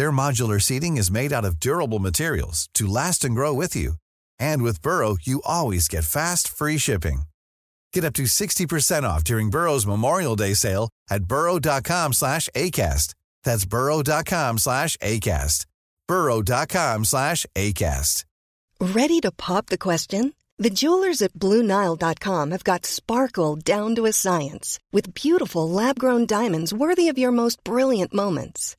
Their modular seating is made out of durable materials to last and grow with you. And with Burrow, you always get fast, free shipping. Get up to 60% off during Burrow's Memorial Day sale at burrow.com slash ACAST. That's burrow.com slash ACAST. burrow.com slash ACAST. Ready to pop the question? The jewelers at BlueNile.com have got sparkle down to a science with beautiful lab-grown diamonds worthy of your most brilliant moments.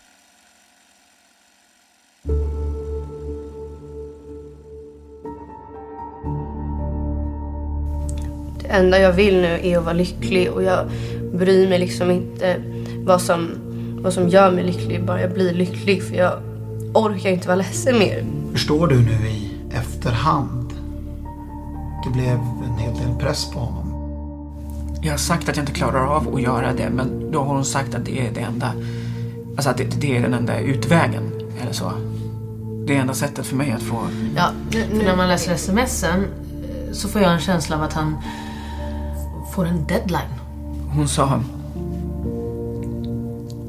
Enda jag vill nu är att vara lycklig och jag bryr mig liksom inte vad som, vad som gör mig lycklig. Bara jag blir lycklig för jag orkar inte vara ledsen mer. Förstår du nu i efterhand? Det blev en hel del press på honom. Jag har sagt att jag inte klarar av att göra det men då har hon sagt att det är det enda Alltså att det, det är den enda utvägen eller så. Det är enda sättet för mig att få... Ja, för när man läser smsen så får jag en känsla av att han får en deadline. Hon sa...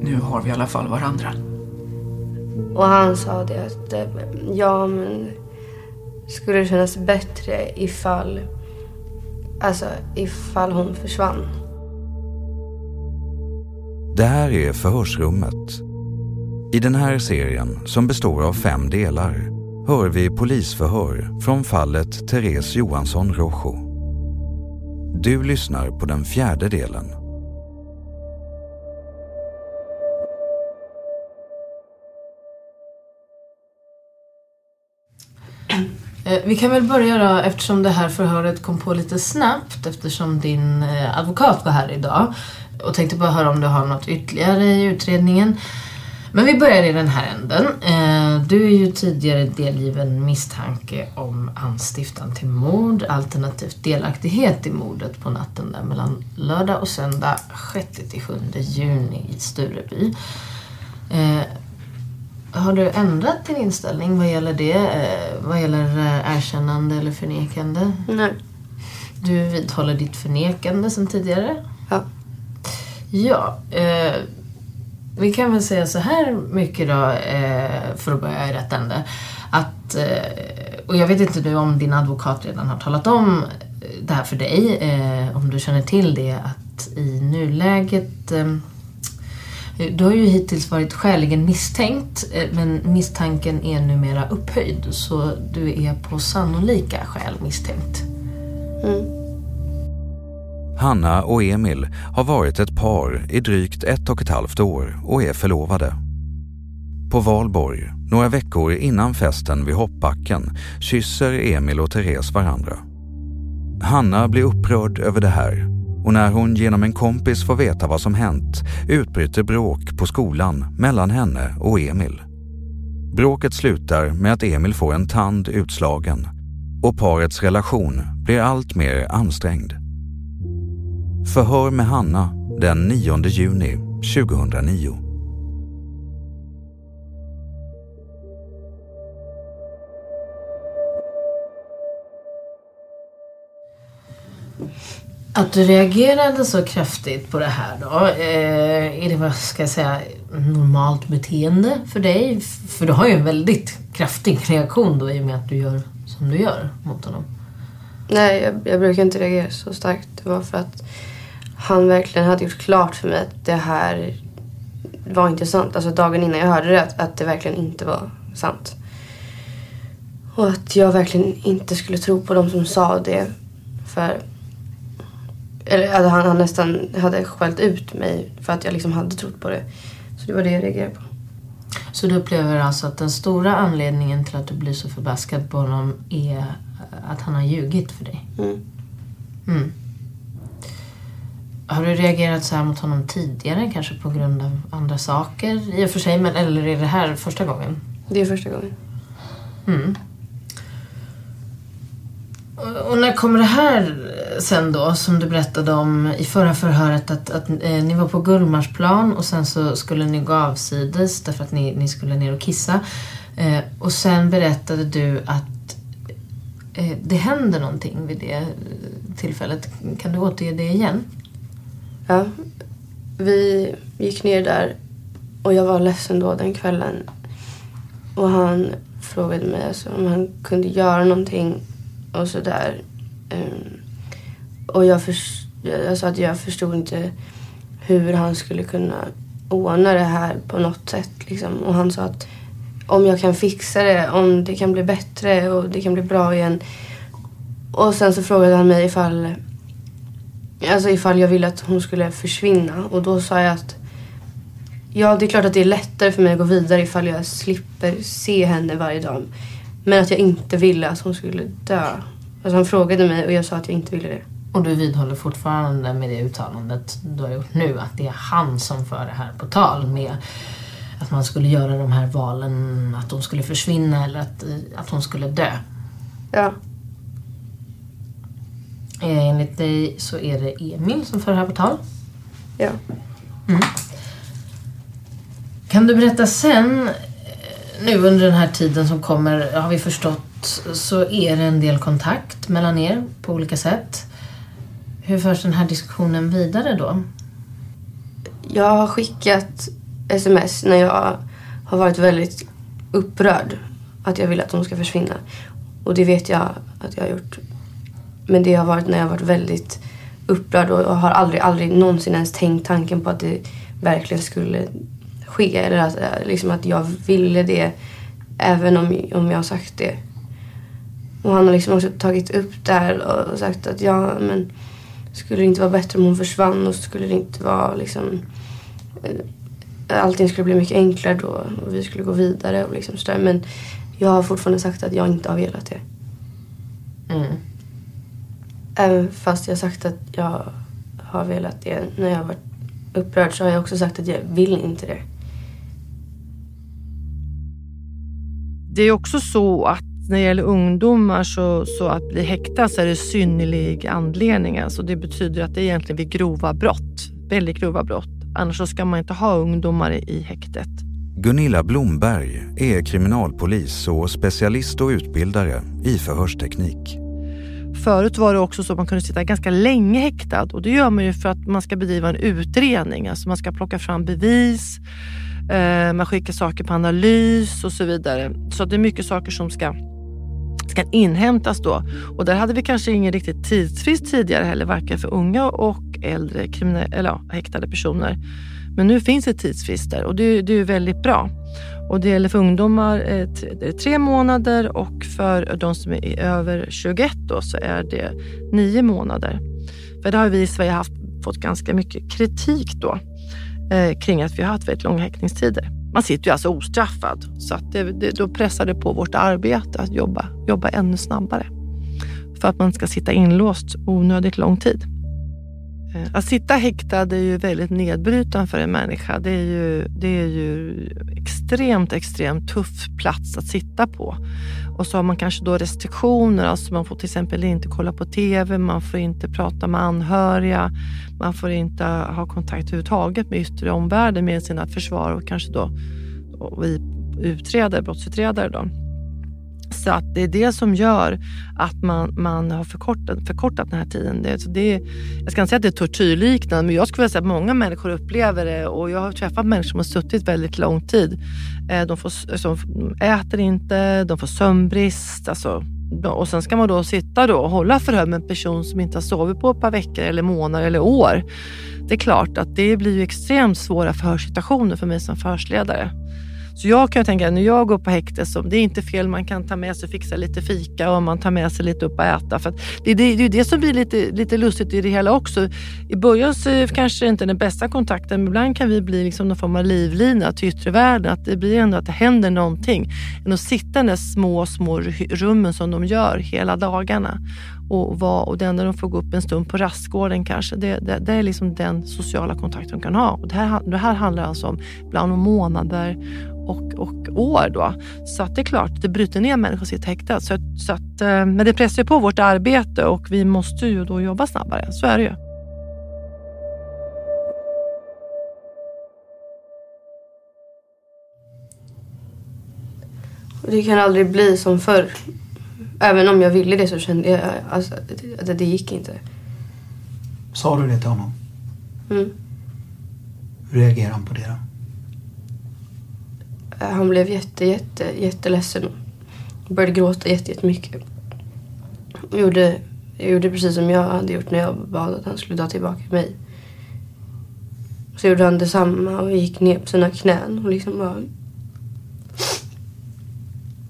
Nu har vi i alla fall varandra. Och han sa det att eh, ja, men skulle det kännas bättre ifall, alltså ifall hon försvann. Det här är Förhörsrummet. I den här serien, som består av fem delar, hör vi polisförhör från fallet Therese Johansson Rojo. Du lyssnar på den fjärde delen. Eh, vi kan väl börja då eftersom det här förhöret kom på lite snabbt eftersom din eh, advokat var här idag och tänkte bara höra om du har något ytterligare i utredningen. Men vi börjar i den här änden. Eh, du är ju tidigare delgiven misstanke om anstiftan till mord alternativt delaktighet i mordet på natten där mellan lördag och söndag 6-7 juni i Stureby. Har du ändrat din inställning vad gäller det? Eh, vad gäller eh, erkännande eller förnekande? Nej. Du vidhåller ditt förnekande sen tidigare? Ja. Ja. Eh, vi kan väl säga så här mycket då, eh, för att börja i rätt ände. Att, eh, och jag vet inte nu om din advokat redan har talat om eh, det här för dig. Eh, om du känner till det att i nuläget eh, du har ju hittills varit skäligen misstänkt eh, men misstanken är numera upphöjd så du är på sannolika skäl misstänkt. Mm. Hanna och Emil har varit ett par i drygt ett och ett halvt år och är förlovade. På valborg, några veckor innan festen vid hoppbacken, kysser Emil och Therese varandra. Hanna blir upprörd över det här och när hon genom en kompis får veta vad som hänt utbryter bråk på skolan mellan henne och Emil. Bråket slutar med att Emil får en tand utslagen och parets relation blir allt mer ansträngd. Förhör med Hanna den 9 juni 2009. Att du reagerade så kraftigt på det här då, eh, är det vad ska jag säga, normalt beteende för dig? För du har ju en väldigt kraftig reaktion då i och med att du gör som du gör mot honom. Nej, jag, jag brukar inte reagera så starkt. Det var för att han verkligen hade gjort klart för mig att det här var inte sant. Alltså dagen innan jag hörde det, att, att det verkligen inte var sant. Och att jag verkligen inte skulle tro på dem som sa det. För... Eller att han, han nästan hade skällt ut mig för att jag liksom hade trott på det. Så det var det jag reagerade på. Så du upplever alltså att den stora anledningen till att du blir så förbaskad på honom är att han har ljugit för dig? Mm. Mm. Har du reagerat så här mot honom tidigare, kanske på grund av andra saker i och för sig, men, eller är det här första gången? Det är första gången. Mm. Och, när kommer det här sen då, som du berättade om i förra förhöret, att, att eh, ni var på Gullmarsplan och sen så skulle ni gå avsides därför att ni, ni skulle ner och kissa. Eh, och sen berättade du att eh, det händer någonting vid det tillfället. Kan du återge det igen? Ja. Vi gick ner där och jag var ledsen då den kvällen. Och han frågade mig alltså om han kunde göra någonting och sådär. Um, och jag, för, jag sa att jag förstod inte hur han skulle kunna ordna det här på något sätt. Liksom. Och han sa att om jag kan fixa det, om det kan bli bättre och det kan bli bra igen. Och sen så frågade han mig ifall, alltså ifall jag ville att hon skulle försvinna. Och då sa jag att ja, det är klart att det är lättare för mig att gå vidare ifall jag slipper se henne varje dag. Men att jag inte ville att hon skulle dö. Alltså han frågade mig och jag sa att jag inte ville det. Och du vidhåller fortfarande med det uttalandet du har gjort nu att det är han som för det här på tal med att man skulle göra de här valen, att hon skulle försvinna eller att, att hon skulle dö. Ja. Eh, enligt dig så är det Emil som för det här på tal. Ja. Mm. Kan du berätta sen, eh, nu under den här tiden som kommer, har vi förstått, så är det en del kontakt mellan er på olika sätt. Hur förs den här diskussionen vidare då? Jag har skickat sms när jag har varit väldigt upprörd. Att jag vill att hon ska försvinna. Och det vet jag att jag har gjort. Men det har varit när jag har varit väldigt upprörd och har aldrig, aldrig någonsin ens tänkt tanken på att det verkligen skulle ske. Eller att, eh, liksom att jag ville det även om, om jag har sagt det. Och han har liksom också tagit upp det här och sagt att ja men skulle det inte vara bättre om hon försvann och skulle det inte vara liksom eh, allting skulle bli mycket enklare då och vi skulle gå vidare och liksom sådär. Men jag har fortfarande sagt att jag inte har velat det. Mm. Även fast jag sagt att jag har velat det när jag har varit upprörd så har jag också sagt att jag vill inte det. Det är också så att när det gäller ungdomar så, så att bli häktad så är det synnerlig anledning. Alltså det betyder att det är egentligen vid grova brott, väldigt grova brott. Annars så ska man inte ha ungdomar i häktet. Gunilla Blomberg är kriminalpolis och specialist och utbildare i förhörsteknik. Förut var det också så att man kunde sitta ganska länge häktad och det gör man ju för att man ska bedriva en utredning. Alltså man ska plocka fram bevis, eh, man skickar saker på analys och så vidare. Så det är mycket saker som ska, ska inhämtas då. Och där hade vi kanske ingen riktigt tidsfrist tidigare heller, varken för unga och äldre eller, ja, häktade personer. Men nu finns det tidsfrister och det, det är väldigt bra. Och det gäller för ungdomar eh, det tre månader och för de som är över 21 då, så är det nio månader. För det har vi i Sverige haft, fått ganska mycket kritik då eh, kring att vi har haft väldigt långa häktningstider. Man sitter ju alltså ostraffad så att det, det, då pressar det på vårt arbete att jobba, jobba ännu snabbare. För att man ska sitta inlåst onödigt lång tid. Eh, att sitta häktad är ju väldigt nedbrytande för en människa. Det är ju, det är ju extremt, extremt tuff plats att sitta på. Och så har man kanske då restriktioner, alltså man får till exempel inte kolla på TV, man får inte prata med anhöriga, man får inte ha kontakt överhuvudtaget med yttre omvärlden med sina försvar och kanske då och vi utredare, brottsutredare. Då. Så att det är det som gör att man, man har förkortat, förkortat den här tiden. Det, så det, jag ska inte säga att det är tortyrliknande, men jag skulle vilja säga att många människor upplever det och jag har träffat människor som har suttit väldigt lång tid. Eh, de, får, de äter inte, de får sömnbrist. Alltså, och sen ska man då sitta då och hålla förhör med en person som inte har sovit på ett par veckor eller månader eller år. Det är klart att det blir extremt svåra förhörssituationer för mig som förhörsledare. Så jag kan tänka när jag går på häkte, så det är inte fel, man kan ta med sig och fixa lite fika och man tar med sig lite upp och äta. För det är det, det, det som blir lite, lite lustigt i det hela också. I början så kanske det inte är den bästa kontakten, men ibland kan vi bli liksom någon form av livlina till yttre världen. Att det blir ändå att det händer någonting. Än att sitta i de små, små rummen som de gör hela dagarna och, var, och det enda de får gå upp en stund på rastgården kanske, det, det, det är liksom den sociala kontakt de kan ha. Och det, här, det här handlar alltså om ibland om månader och, och år. Då. Så att det är klart, det bryter ner människor sitt häktad. Så, så att, eh, men det pressar på vårt arbete och vi måste ju då jobba snabbare. Så är det ju. Det kan aldrig bli som förr. Även om jag ville det så kände jag alltså, att det, det gick inte. Sa du det till honom? Mm. Hur reagerade han på det då? Han blev jätte, jätte, jätteledsen. Började gråta jätte, jättemycket. Jag gjorde, jag gjorde precis som jag hade gjort när jag bad att han skulle ta tillbaka mig. Så gjorde han detsamma och gick ner på sina knän och liksom bara...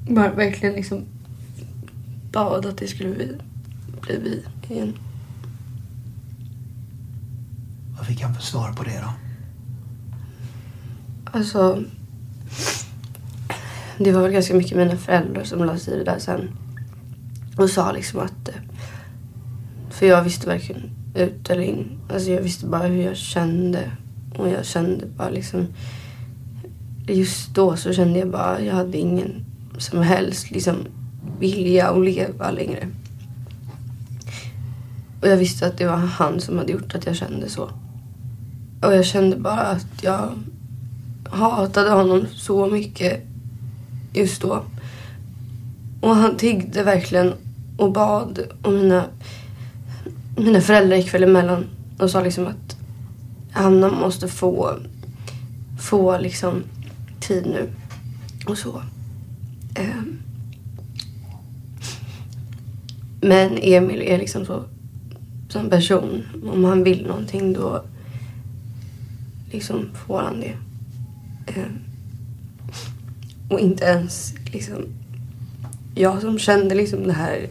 Bara verkligen liksom bad att det skulle bli, bli vi igen. Vad fick han för svar på det då? Alltså... Det var väl ganska mycket mina föräldrar som lade sig i det där sen. Och sa liksom att... Eh, för jag visste varken ut eller in. Alltså jag visste bara hur jag kände. Och jag kände bara liksom... Just då så kände jag bara, jag hade ingen som helst liksom vilja att leva längre. Och jag visste att det var han som hade gjort att jag kände så. Och jag kände bara att jag hatade honom så mycket just då. Och han tiggde verkligen och bad. Och mina, mina föräldrar gick väl emellan och sa liksom att Anna måste få, få liksom tid nu. Och så. Ehm. Men Emil är liksom så som person. Om han vill någonting då liksom får han det. Ehm. Och inte ens liksom jag som kände liksom det här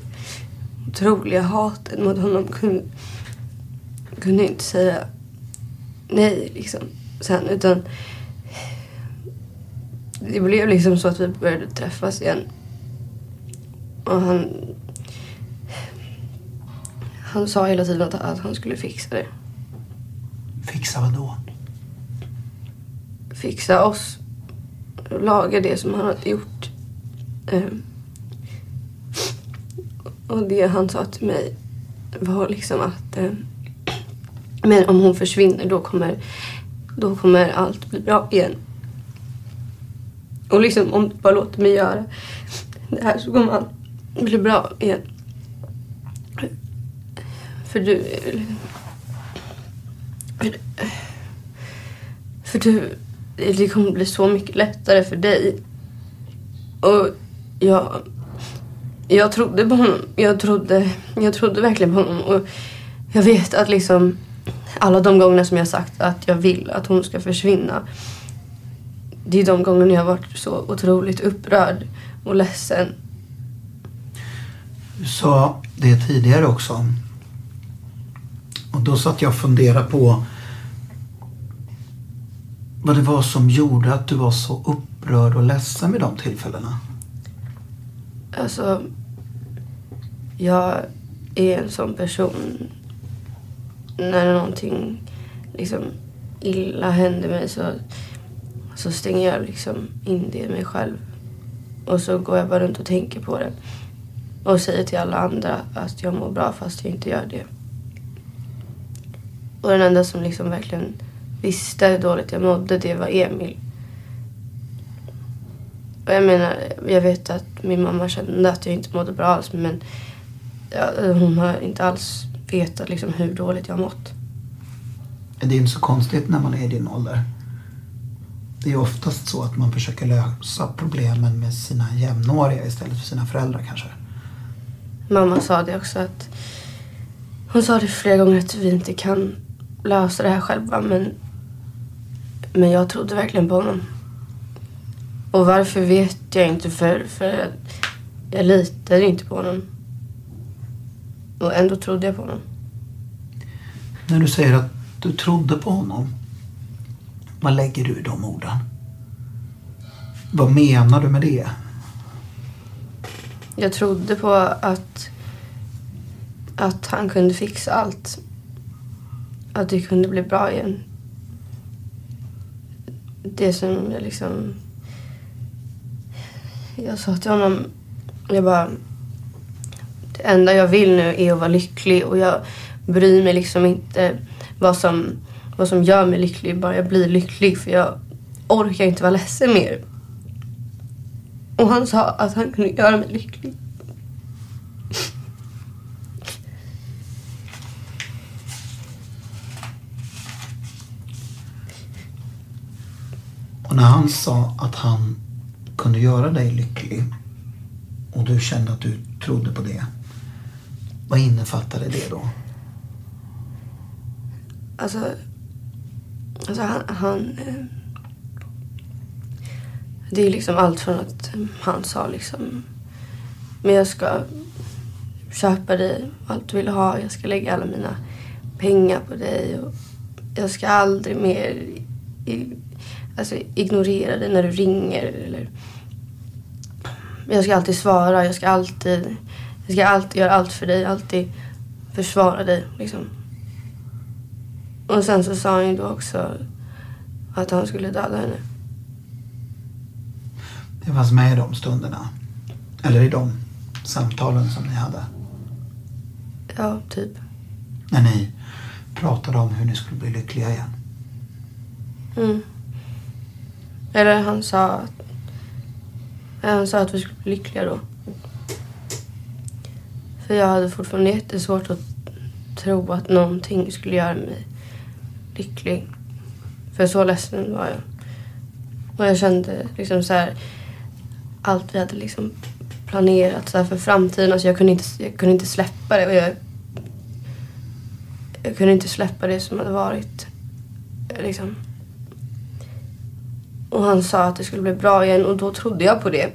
otroliga hatet mot honom kunde, kunde inte säga nej liksom sen utan det blev liksom så att vi började träffas igen. Och han han sa hela tiden att, att han skulle fixa det. Fixa vad då? Fixa oss. Laga det som han hade gjort. Ehm. Och det han sa till mig var liksom att eh, men om hon försvinner då kommer, då kommer allt bli bra igen. Och liksom om du bara låter mig göra det här så kommer allt bli bra igen. För du... För du... Det kommer bli så mycket lättare för dig. Och jag... Jag trodde på honom. Jag trodde, jag trodde verkligen på honom. Och jag vet att liksom alla de gångerna som jag sagt att jag vill att hon ska försvinna. Det är de gångerna jag har varit så otroligt upprörd och ledsen. Du sa det tidigare också. Och då satt jag och funderade på vad det var som gjorde att du var så upprörd och ledsen vid de tillfällena. Alltså, jag är en sån person när någonting liksom illa händer mig så, så stänger jag liksom in det i mig själv. Och så går jag bara runt och tänker på det. Och säger till alla andra att jag mår bra fast jag inte gör det. Och den enda som liksom verkligen visste hur dåligt jag mådde det var Emil. Och jag menar, jag vet att min mamma kände att jag inte mådde bra alls men ja, hon har inte alls vetat liksom hur dåligt jag har mått. Det är inte så konstigt när man är i din ålder. Det är oftast så att man försöker lösa problemen med sina jämnåriga istället för sina föräldrar kanske. Mamma sa det också att hon sa det flera gånger att vi inte kan lösa det här själva men, men jag trodde verkligen på honom. Och varför vet jag inte för, för jag litade inte på honom. Och ändå trodde jag på honom. När du säger att du trodde på honom, vad lägger du i de orden? Vad menar du med det? Jag trodde på att, att han kunde fixa allt. Att det kunde bli bra igen. Det som jag liksom... Jag sa till honom, jag bara... Det enda jag vill nu är att vara lycklig och jag bryr mig liksom inte vad som, vad som gör mig lycklig. Bara jag blir lycklig för jag orkar inte vara ledsen mer. Och han sa att han kunde göra mig lycklig. Och när han sa att han kunde göra dig lycklig och du kände att du trodde på det. Vad innefattade det då? Alltså, alltså han, han... Eh, det är liksom allt från att han sa liksom... Men jag ska köpa dig allt du vill ha. Jag ska lägga alla mina pengar på dig. Och jag ska aldrig mer i, alltså, ignorera dig när du ringer. Eller, jag ska alltid svara. Jag ska alltid, jag ska alltid göra allt för dig. Alltid försvara dig. Liksom. Och sen så sa han ju då också att han skulle döda henne. Det fanns med i de stunderna? Eller i de samtalen som ni hade? Ja, typ. När ni pratade om hur ni skulle bli lyckliga igen? Mm. Eller han sa att... Han sa att vi skulle bli lyckliga då. För jag hade fortfarande jättesvårt att tro att någonting skulle göra mig lycklig. För så ledsen var jag. Och jag kände liksom så här... Allt vi hade liksom planerat så här för framtiden. Alltså jag, kunde inte, jag kunde inte släppa det. Och jag, jag kunde inte släppa det som hade varit. Liksom. Och han sa att det skulle bli bra igen och då trodde jag på det.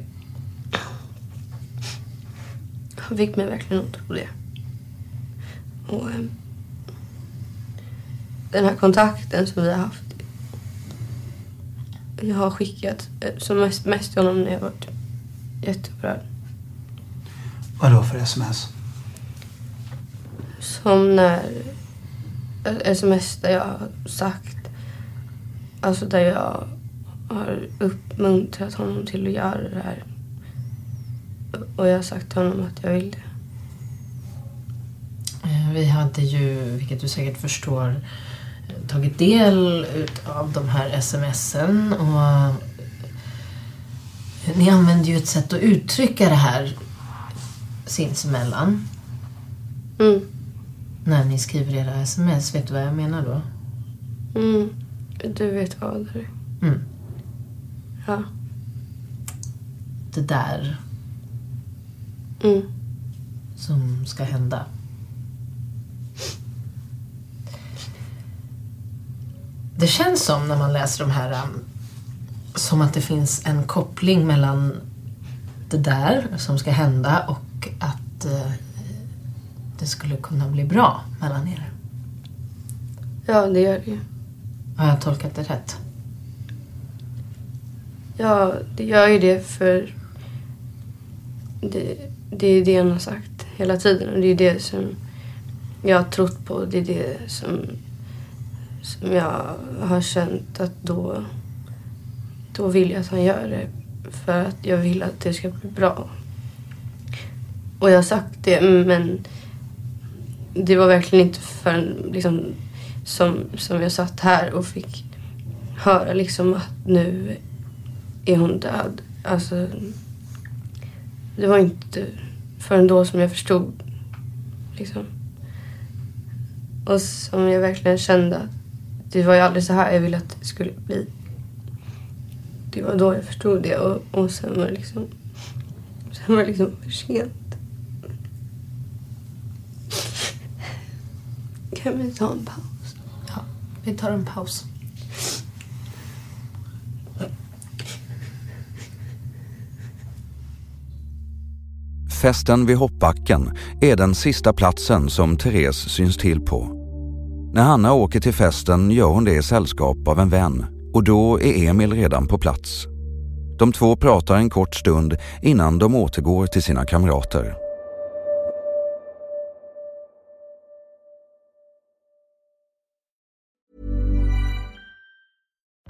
Han fick mig verkligen att tro det. Och eh, den här kontakten som vi har haft. Jag har skickat eh, som mest, mest till honom när jag varit jätteupprörd. Vad då för sms? Som när eh, sms där jag har sagt, alltså där jag har uppmuntrat honom till att göra det här. Och jag har sagt till honom att jag vill det. Eh, Vi hade ju, vilket du säkert förstår, tagit del av de här smsen och eh, ni använder ju ett sätt att uttrycka det här sinsemellan. Mm. När ni skriver era sms. Vet du vad jag menar då? Mm. Du vet vad det är. Mm. Ja. Det där Mm. som ska hända. Det känns som när man läser de här um, som att det finns en koppling mellan det där som ska hända och att eh, det skulle kunna bli bra mellan er. Ja, det gör det ju. Har jag tolkat det rätt? Ja, det gör ju det för det, det är det han har sagt hela tiden och det är det som jag har trott på. Det är det som, som jag har känt att då, då vill jag att han gör det. För att jag vill att det ska bli bra. Och jag har sagt det men det var verkligen inte förrän liksom, som, som jag satt här och fick höra liksom att nu är hon död. Alltså, det var inte förrän då som jag förstod. Liksom. Och som jag verkligen kände att det var ju aldrig så här jag ville att det skulle bli. Det var då jag förstod det och, och sen var det liksom sen var det liksom för sent. Kan vi ta en paus? Ja, vi tar en paus. Festen vid hoppbacken är den sista platsen som Therese syns till på. När Hanna åker till festen gör hon det i sällskap av en vän och då är Emil redan på plats. De två pratar en kort stund innan de återgår till sina kamrater.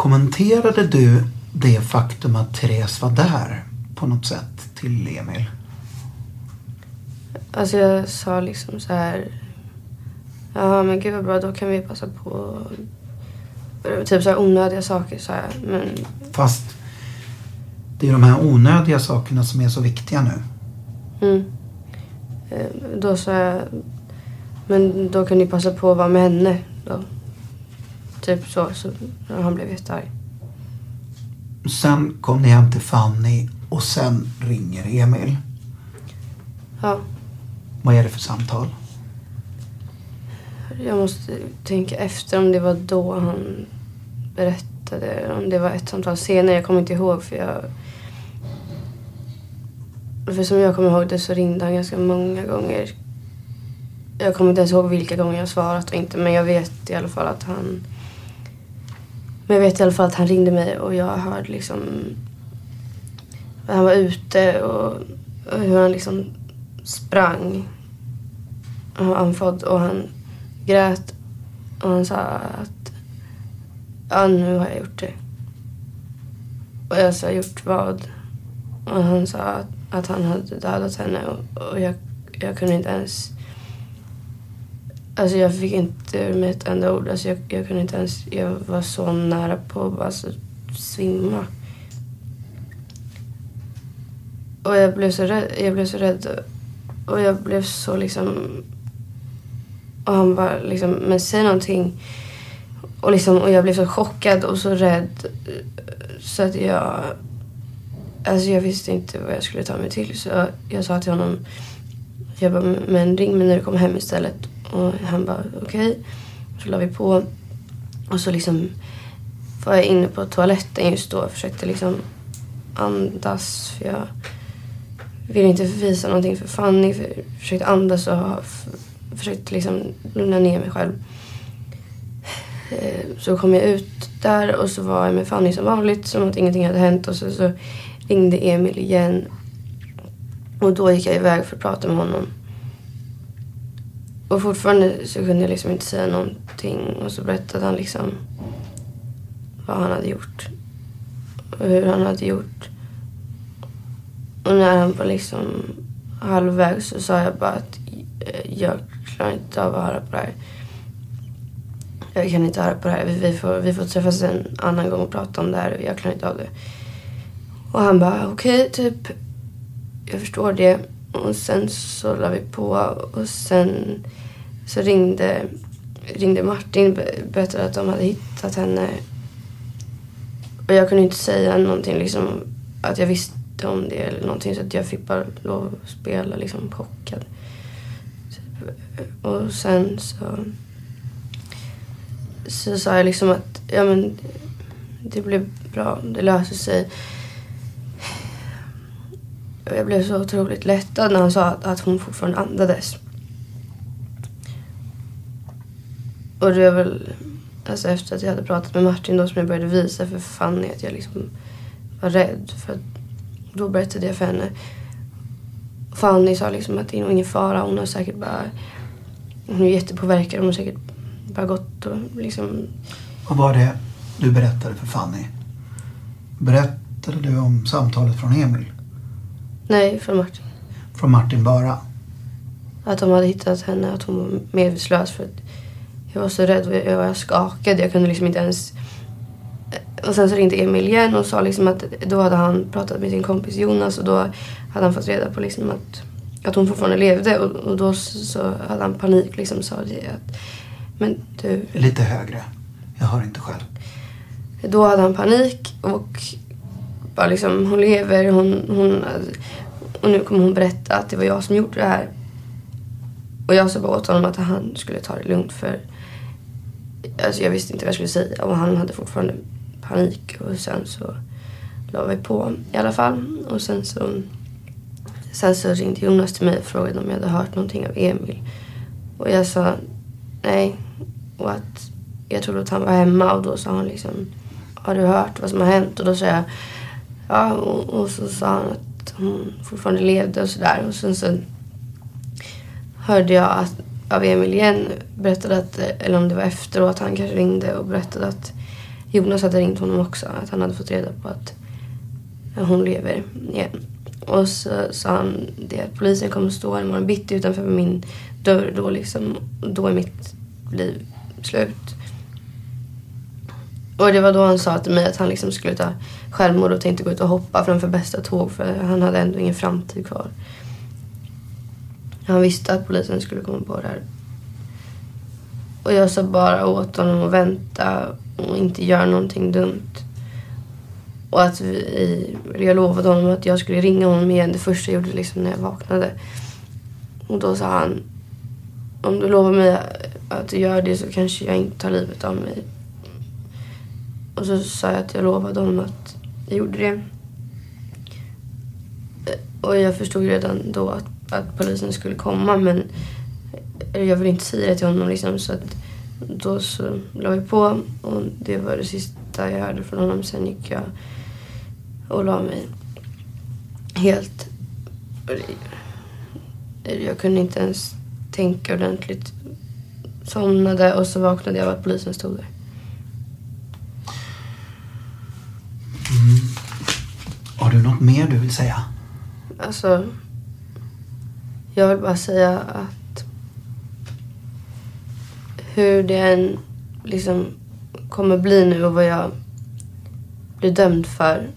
Kommenterade du det faktum att Therese var där på något sätt till Emil? Alltså jag sa liksom så här. Ja men gud vad bra, då kan vi passa på. Typ så här onödiga saker sa jag. Men Fast det är de här onödiga sakerna som är så viktiga nu. Mm. Eh, Då sa jag, men då kan ni passa på att vara med henne då. Typ så, så han blev jättearg. Sen kom ni hem till Fanny och sen ringer Emil. Ja, Vad är det för samtal? jag måste tänka efter om det var då han berättade. Om det var ett samtal senare, jag kommer inte ihåg för jag... För som jag kommer ihåg det så ringde han ganska många gånger. Jag kommer inte ens ihåg vilka gånger jag svarat och inte men jag vet i alla fall att han... Men jag vet i alla fall att han ringde mig och jag hörde liksom... Han var ute och, och hur han liksom sprang. Han var andfådd och han grät och han sa att ja, nu har jag gjort det. Och jag sa gjort vad? Och han sa att, att han hade dödat henne och, och jag, jag kunde inte ens... Alltså jag fick inte ur mig ett enda ord. Alltså jag, jag kunde inte ens... Jag var så nära på att bara alltså, svimma. Och jag blev så rädd. Jag blev så rädd. Och jag blev så liksom... Och han bara liksom, men säg någonting. Och, liksom, och jag blev så chockad och så rädd. Så att jag... Alltså jag visste inte vad jag skulle ta mig till. Så jag sa till honom, jag bara, men ring mig när du kommer hem istället. Och han bara, okej. Så la vi på. Och så liksom var jag inne på toaletten just då och försökte liksom andas. För jag ville inte visa någonting för Fanny. För jag försökte andas och försökte liksom lugna ner mig själv. Eh, så kom jag ut där och så var jag med Fanny som vanligt som att ingenting hade hänt och så, så ringde Emil igen. Och då gick jag iväg för att prata med honom. Och fortfarande så kunde jag liksom inte säga någonting och så berättade han liksom vad han hade gjort. Och hur han hade gjort. Och när han var liksom halvvägs så sa jag bara att eh, jag klarar inte av att höra på det här. Jag kan inte höra på det här. Vi får, vi får träffas en annan gång och prata om det här. Jag klarar inte av det. Och han bara okej, okay, typ. Jag förstår det. Och sen så la vi på och sen så ringde, ringde Martin berättade att de hade hittat henne. Och jag kunde inte säga någonting liksom att jag visste om det eller någonting så att jag fick bara lov att spela liksom chockad. Och sen så, så sa jag liksom att ja men det blir bra, det löser sig. Jag blev så otroligt lättad när han sa att, att hon fortfarande andades. Och det var väl alltså efter att jag hade pratat med Martin då som jag började visa för Fanny att jag liksom var rädd. För att då berättade jag för henne. Fanny sa liksom att det är nog ingen fara. Hon har säkert bara... Hon är jättepåverkad. Hon har säkert bara gått och liksom... Vad var det du berättade för Fanny? Berättade du om samtalet från Emil? Nej, från Martin. Från Martin bara? Att de hade hittat henne, att hon var medvetslös för att jag var så rädd och jag, jag skakade. Jag kunde liksom inte ens... Och sen så ringde Emil igen och sa liksom att då hade han pratat med sin kompis Jonas och då hade han fått reda på liksom att, att hon fortfarande levde och, och då så hade han panik liksom sa det att men du... Lite högre. Jag hör inte själv. Då hade han panik och pappa liksom hon lever, hon, hon och nu kommer hon berätta att det var jag som gjorde det här. Och jag sa bara åt honom att han skulle ta det lugnt för Alltså jag visste inte vad jag skulle säga och han hade fortfarande panik och sen så la vi på i alla fall. Och sen så, sen så ringde Jonas till mig och frågade om jag hade hört någonting av Emil. Och jag sa nej. Och att jag trodde att han var hemma och då sa han liksom Har du hört vad som har hänt? Och då sa jag ja. Och, och så sa han att hon fortfarande levde och sådär. Och sen så hörde jag att av Emil igen berättade att, eller om det var efteråt, han kanske ringde och berättade att Jonas hade ringt honom också. Att han hade fått reda på att hon lever igen. Och så sa han det att polisen kommer stå en morgon bitti utanför min dörr då liksom. Då är mitt liv slut. Och det var då han sa till mig att han liksom skulle ta självmord och tänkte gå ut och hoppa framför bästa tåg för han hade ändå ingen framtid kvar. Han visste att polisen skulle komma på det här. Och jag sa bara åt honom att vänta och inte göra någonting dumt. Och att vi, jag lovade honom att jag skulle ringa honom igen det första jag gjorde liksom när jag vaknade. Och då sa han, om du lovar mig att du gör det så kanske jag inte tar livet av mig. Och så sa jag att jag lovade honom att jag gjorde det. Och jag förstod redan då att att polisen skulle komma men jag ville inte säga det till honom liksom så att då så la vi på och det var det sista jag hörde från honom. Sen gick jag och la mig helt... Jag kunde inte ens tänka ordentligt. Somnade och så vaknade jag av att polisen stod där. Mm. Har du något mer du vill säga? Alltså, jag vill bara säga att hur det än liksom kommer bli nu och vad jag blir dömd för.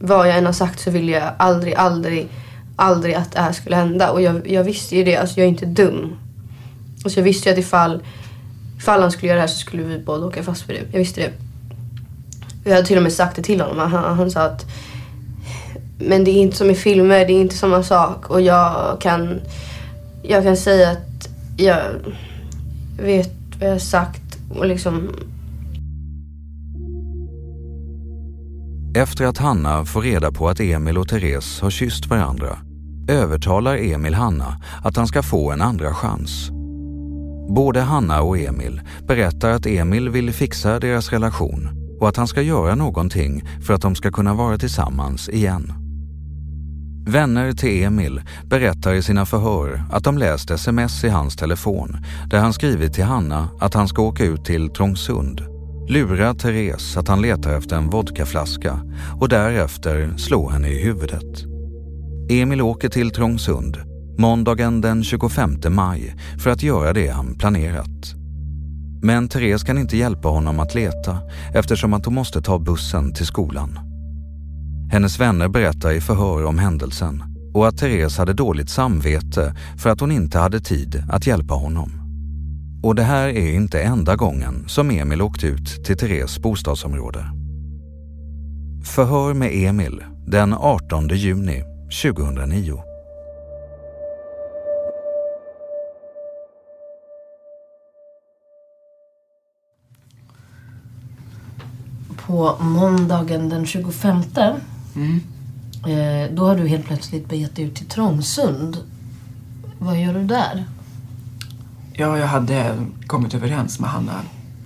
Vad jag än har sagt så vill jag aldrig, aldrig, aldrig att det här skulle hända. Och jag, jag visste ju det. Alltså jag är inte dum. Alltså jag visste ju att ifall, ifall han skulle göra det här så skulle vi båda åka fast för det. Jag visste det. Jag hade till och med sagt det till honom. Han, han sa att men det är inte som i filmer, det är inte samma sak. Och jag kan, jag kan säga att jag vet vad jag har sagt och liksom... Efter att Hanna får reda på att Emil och Therese har kysst varandra övertalar Emil Hanna att han ska få en andra chans. Både Hanna och Emil berättar att Emil vill fixa deras relation och att han ska göra någonting för att de ska kunna vara tillsammans igen. Vänner till Emil berättar i sina förhör att de läst sms i hans telefon där han skrivit till Hanna att han ska åka ut till Trångsund, lura Therese att han letar efter en vodkaflaska och därefter slå henne i huvudet. Emil åker till Trångsund måndagen den 25 maj för att göra det han planerat. Men Therese kan inte hjälpa honom att leta eftersom att hon måste ta bussen till skolan. Hennes vänner berättar i förhör om händelsen och att Therese hade dåligt samvete för att hon inte hade tid att hjälpa honom. Och det här är inte enda gången som Emil åkt ut till Therese bostadsområde. Förhör med Emil den 18 juni 2009. På måndagen den 25 Mm. eh, då har du helt plötsligt begett dig ut till Trångsund. Vad gör du där? Ja, jag hade kommit överens med Hanna,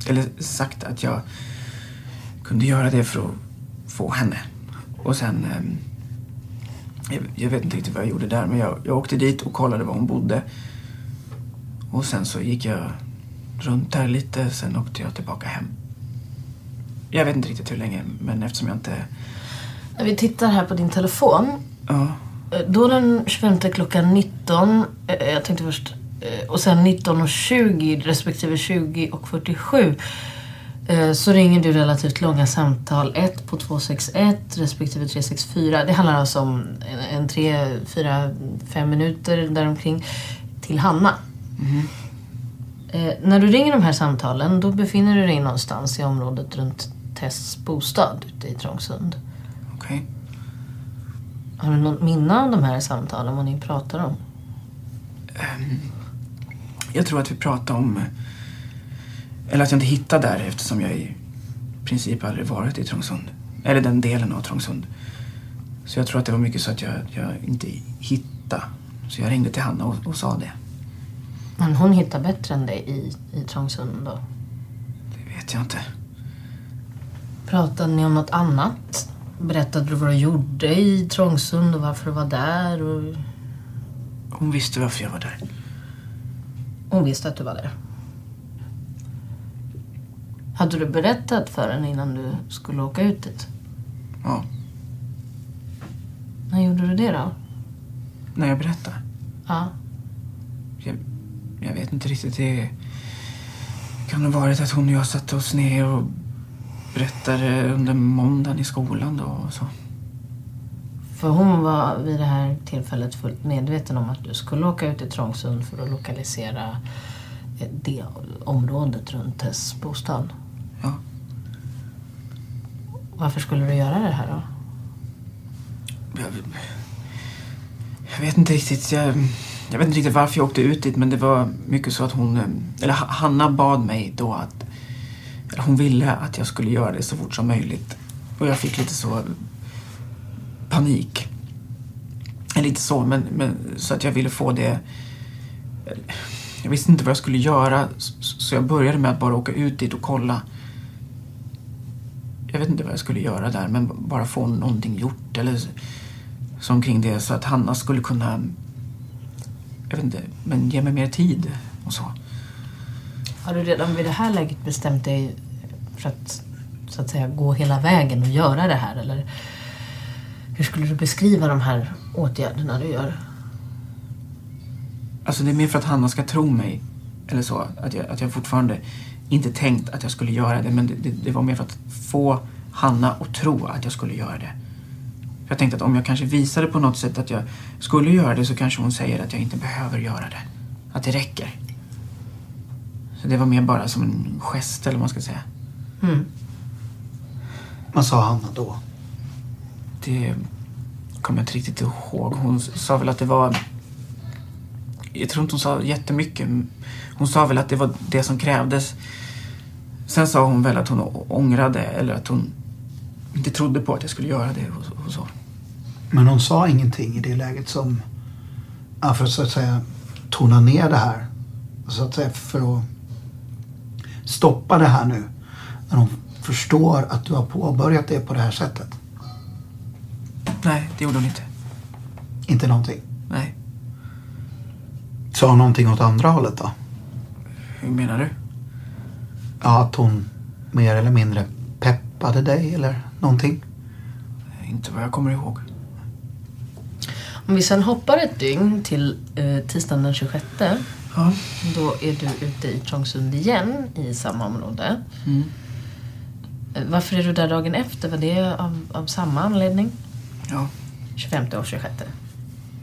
eller sagt att jag kunde göra det för att få henne. Och sen, jag, jag vet inte riktigt vad jag gjorde där, men jag, jag åkte dit och kollade var hon bodde. Och sen så gick jag runt där lite, sen åkte jag tillbaka hem. Jag vet inte riktigt hur länge, men eftersom jag inte... När vi tittar här på din telefon. Ja, eh, Då den 25 klockan 19, eh, jag tänkte först, eh, och sen 19.20 respektive 20 och 47. eh, Så ringer du relativt långa samtal. Ett på 261 respektive 364. Det handlar alltså om en, en 3, 4, 5 minuter däromkring till Hanna. Eh, när du ringer de här samtalen då befinner du dig någonstans i området runt Tests bostad ute i Trångsund. okej. Har du något minne av de här samtalen, vad ni pratar om? Ehm, Jag tror att vi pratade om... Eller att jag inte hittade där eftersom jag i princip aldrig varit i Trångsund. Eller den delen av Trångsund. Så jag tror att det var mycket så att jag, jag inte hittade. Så jag ringde till Hanna och, och sa det. Men hon hittar bättre än dig i, i Trångsund då? Det vet jag inte. Pratade ni om något annat? Berättade du vad du gjorde i Trångsund och varför du var där? Och Hon visste varför jag var där. hon visste att du var där. Hade du berättat för henne innan du skulle åka ut dit? Ja, När gjorde du det då? när jag berättade. Ja. Jag, jag vet inte riktigt. Det kan ha varit att hon och jag satte oss ner och berättade under måndagen i skolan då och så. För hon var vid det här tillfället fullt medveten om att du skulle åka ut till Trångsund för att lokalisera eh, det området runt Tess bostad. Ja. Varför skulle du göra det här då? Jag, jag vet inte riktigt. Jag, jag vet inte riktigt varför jag åkte ut dit men det var mycket så att hon, eh, eller Ha- Hanna bad mig då att, hon ville att jag skulle göra det så fort som möjligt. Och jag fick lite så panik. Eller inte så, men, men så att jag ville få det. Jag visste inte vad jag skulle göra så- så jag började med att bara åka ut dit och kolla. Jag vet inte vad jag skulle göra där men bara få någonting gjort eller så omkring det så att Hanna skulle kunna, jag vet inte, men ge mig mer tid och så. Har du redan vid det här läget bestämt dig för att så att säga gå hela vägen och göra det här? Eller hur skulle du beskriva de här åtgärderna du gör? Alltså det är mer för att Hanna ska tro mig. Eller så. Att jag, att jag fortfarande inte tänkt att jag skulle göra det. Men det, det, det var mer för att få Hanna att tro att jag skulle göra det. För jag tänkte att om jag kanske visade på något sätt att jag skulle göra det så kanske hon säger att jag inte behöver göra det. Att det räcker. Så det var mer bara som en gest eller vad man ska säga. Mm. Vad sa Hanna då? Det kommer jag inte riktigt ihåg. Hon sa väl att det var... Jag tror inte hon sa jättemycket. Hon sa väl att det var det som krävdes. Sen sa hon väl att hon ångrade eller att hon inte trodde på att jag skulle göra det och, så. Men hon sa ingenting i det läget som, för att så att säga tona ner det här. så att säga för att stoppa det här nu? När hon förstår att du har påbörjat det på det här sättet? Nej, det gjorde hon inte. Inte någonting? Nej. Sa hon någonting åt andra hållet då? Hur menar du? Ja, att hon mer eller mindre peppade dig eller någonting? Inte vad jag kommer ihåg. Om vi sen hoppar ett dygn till eh, tisdagen den 26. Ja. Då är du ute i Trångsund igen i samma område. Mm. Varför är du där dagen efter? Var det av, av samma anledning? Ja. 25 och 26.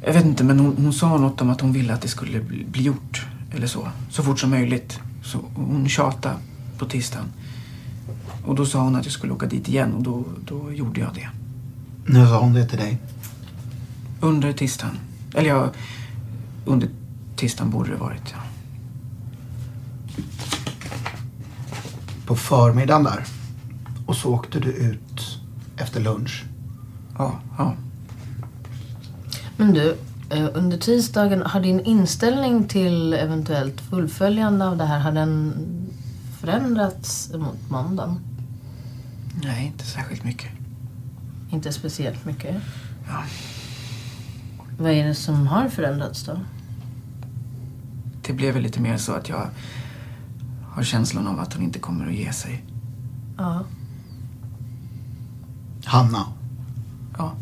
Jag vet inte, men hon, hon sa något om att hon ville att det skulle bli, bli gjort. Eller så. Så fort som möjligt. Så hon tjatade på tisdagen. Och då sa hon att jag skulle åka dit igen och då, då gjorde jag det. Nu sa hon det till dig? Under tisdagen. Eller ja, under tisdagen borde det varit, ja. På förmiddagen där. Och så åkte du ut efter lunch. Ja, ja. Men du, eh, under tisdagen, har din inställning till eventuellt fullföljande av det här, har den förändrats mot måndagen? Nej, inte särskilt mycket. Inte speciellt mycket? Ja. Vad är det som har förändrats då? Det blev väl lite mer så att jag har känslan av att hon inte kommer att ge sig. Ja. Hanna? Ja.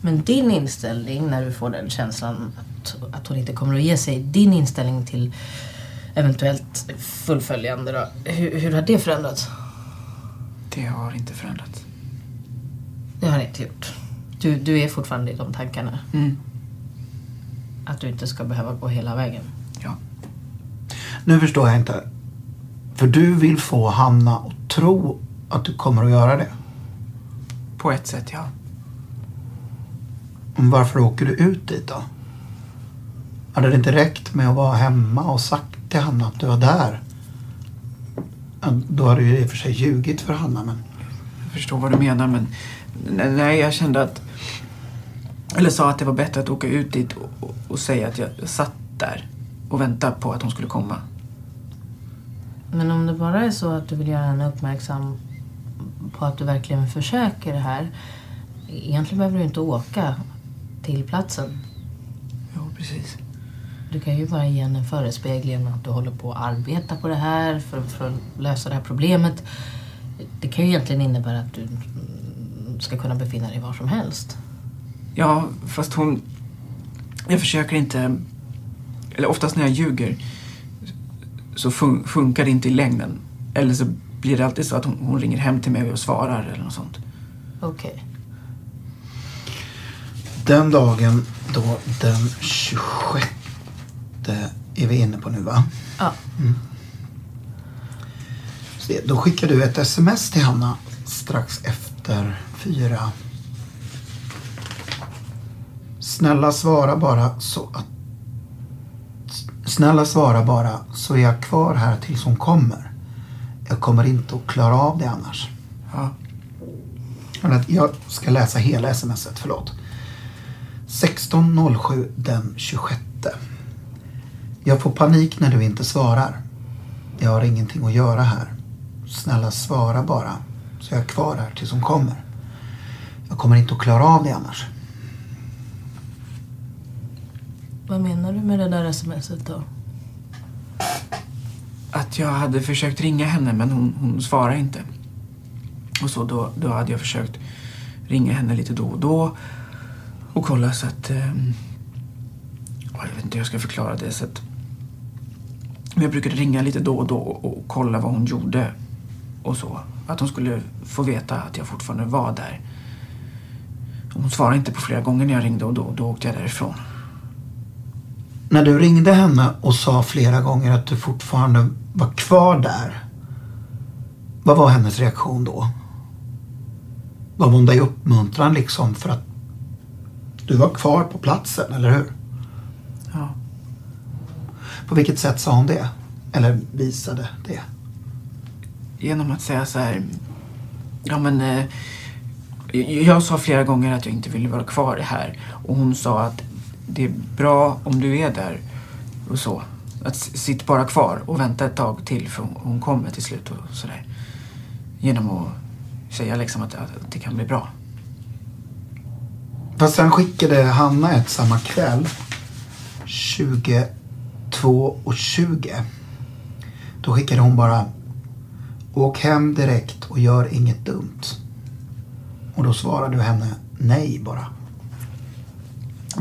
Men din inställning när du får den känslan att, att hon inte kommer att ge sig, din inställning till eventuellt fullföljande då, hur, hur har det förändrats? Det har inte förändrats. Det har det inte gjort. Du, du är fortfarande i de tankarna? Mm. Att du inte ska behöva gå hela vägen? Ja. Nu förstår jag inte. För du vill få Hanna att tro att du kommer att göra det. På ett sätt, ja. Men Varför åker du ut dit då? Hade det inte räckt med att vara hemma och sagt till Hanna att du var där? Då hade du ju i och för sig ljugit för Hanna men... Jag förstår vad du menar, men nej, jag kände att... Eller sa att det var bättre att åka ut dit och, och, och säga att jag satt där och väntade på att hon skulle komma. Men om det bara är så att du vill göra henne uppmärksam på att du verkligen försöker det här. Egentligen behöver du inte åka till platsen. Jo, precis. Du kan ju bara ge henne en förespegling att du håller på att arbeta på det här för, för att lösa det här problemet. Det kan ju egentligen innebära att du ska kunna befinna dig var som helst. Ja, fast hon... Jag försöker inte... Eller oftast när jag ljuger så fun- funkar det inte i längden. Eller så blir det alltid så att hon, hon ringer hem till mig och svarar eller något sånt. Okej. Den dagen då den 26 är vi inne på nu va? Ja. Mm. Se, då skickar du ett sms till Hanna strax efter fyra. Snälla svara bara så att... Snälla svara bara så är jag kvar här tills hon kommer. Jag kommer inte att klara av det annars. Ja. Jag ska läsa hela smset, förlåt. 16.07 den 26. Jag får panik när du inte svarar. Jag har ingenting att göra här. Snälla svara bara. Så jag är kvar här tills hon kommer. Jag kommer inte att klara av det annars. Vad menar du med det där smset då? Att jag hade försökt ringa henne men hon, hon svarade inte. Och så då, då hade jag försökt ringa henne lite då och då och kolla så att... Eh, jag vet inte hur jag ska förklara det. Så att, men jag brukade ringa lite då och då och, och kolla vad hon gjorde och så. Att hon skulle få veta att jag fortfarande var där. Hon svarade inte på flera gånger när jag ringde och då, då åkte jag därifrån. När du ringde henne och sa flera gånger att du fortfarande var kvar där. Vad var hennes reaktion då? Gav hon dig uppmuntran liksom för att du var kvar på platsen, eller hur? Ja. På vilket sätt sa hon det? Eller visade det? Genom att säga så här... Ja, men... Eh, jag sa flera gånger att jag inte ville vara kvar här och hon sa att det är bra om du är där och så. Att sitt bara kvar och vänta ett tag till för hon kommer till slut och sådär. Genom att säga liksom att, att det kan bli bra. Fast sen skickade Hanna ett samma kväll 22.20. Då skickade hon bara Åk hem direkt och gör inget dumt. Och då svarade du henne nej bara.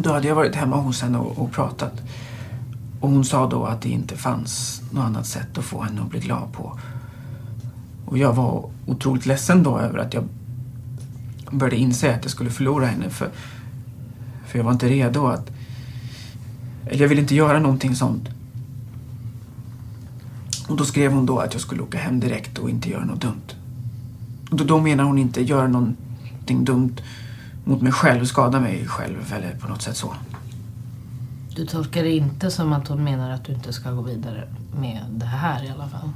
Då hade jag varit hemma hos henne och, och pratat. Och hon sa då att det inte fanns något annat sätt att få henne att bli glad på. Och jag var otroligt ledsen då över att jag började inse att jag skulle förlora henne. För, för jag var inte redo att... Eller jag ville inte göra någonting sånt. Och då skrev hon då att jag skulle åka hem direkt och inte göra något dumt. Och då, då menar hon inte göra någonting dumt mot mig själv, skada mig själv eller på något sätt så. Du tolkar det inte som att hon menar att du inte ska gå vidare med det här i alla fall?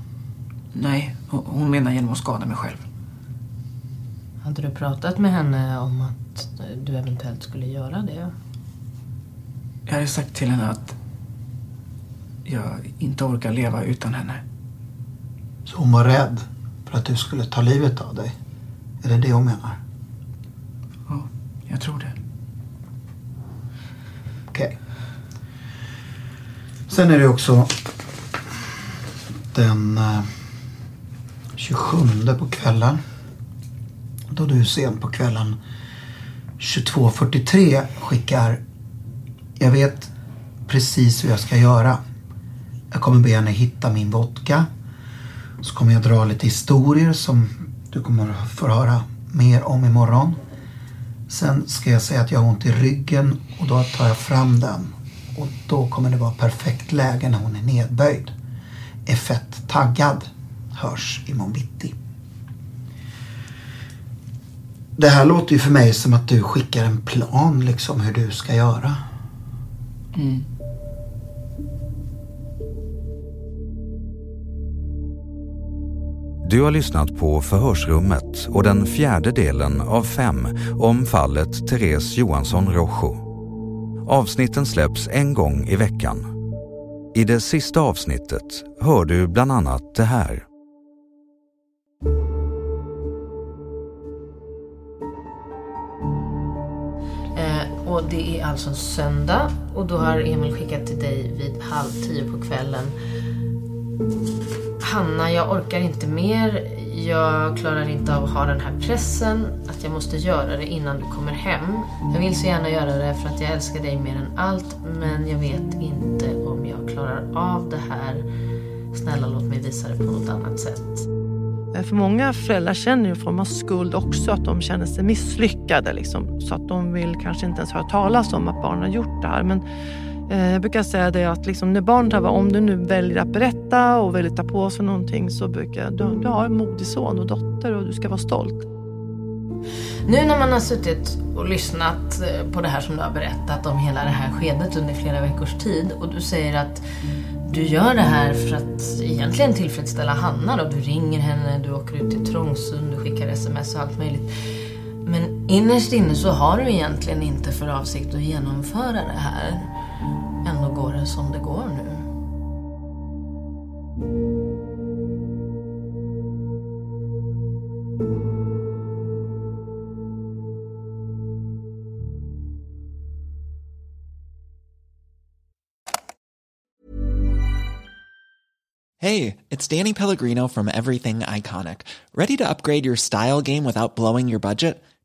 Nej, hon menar genom att skada mig själv. Hade du pratat med henne om att du eventuellt skulle göra det? Jag hade sagt till henne att jag inte orkar leva utan henne. Så hon var rädd för att du skulle ta livet av dig? Är det det hon menar? Jag tror det. Okej. Okay. Sen är det också den eh, 27 på kvällen. Då du sent på kvällen 22.43 skickar Jag vet precis hur jag ska göra. Jag kommer be henne hitta min vodka. Så kommer jag dra lite historier som du kommer få höra mer om imorgon. Sen ska jag säga att jag har ont i ryggen och då tar jag fram den. Och då kommer det vara perfekt läge när hon är nedböjd. Är fett taggad. Hörs imorgon bitti. Det här låter ju för mig som att du skickar en plan liksom hur du ska göra. Mm. Du har lyssnat på Förhörsrummet och den fjärde delen av fem om fallet Therese Johansson Rojo. Avsnitten släpps en gång i veckan. I det sista avsnittet hör du bland annat det här. Eh, och det är alltså en söndag och då har Emil skickat till dig vid halv tio på kvällen Hanna, jag orkar inte mer. Jag klarar inte av att ha den här pressen. Att jag måste göra det innan du kommer hem. Jag vill så gärna göra det för att jag älskar dig mer än allt. Men jag vet inte om jag klarar av det här. Snälla låt mig visa det på något annat sätt. Eh, för många föräldrar känner ju form av skuld också, att de känner sig misslyckade. Liksom, så att de vill kanske inte ens höra talas om att barnen har gjort det här. Men Eh, jag brukar säga det att liksom när barnet har, om du nu väljer att berätta och väljer att ta på sig någonting så brukar du, du har en modig son och dotter och du ska vara stolt. Nu när man har suttit och lyssnat eh, på det här som du har berättat om hela det här skedet under flera veckors tid och du säger att du gör det här för att egentligen tillfredsställa Hanna då. Du ringer henne, du åker ut till Trångsund, du skickar sms och allt möjligt. Men innerst inne så har du egentligen inte för avsikt att genomföra det här. Ändå går det som det går nu. Hey, it's Danny Pellegrino from Everything Iconic. Ready to upgrade your style game without blowing your budget?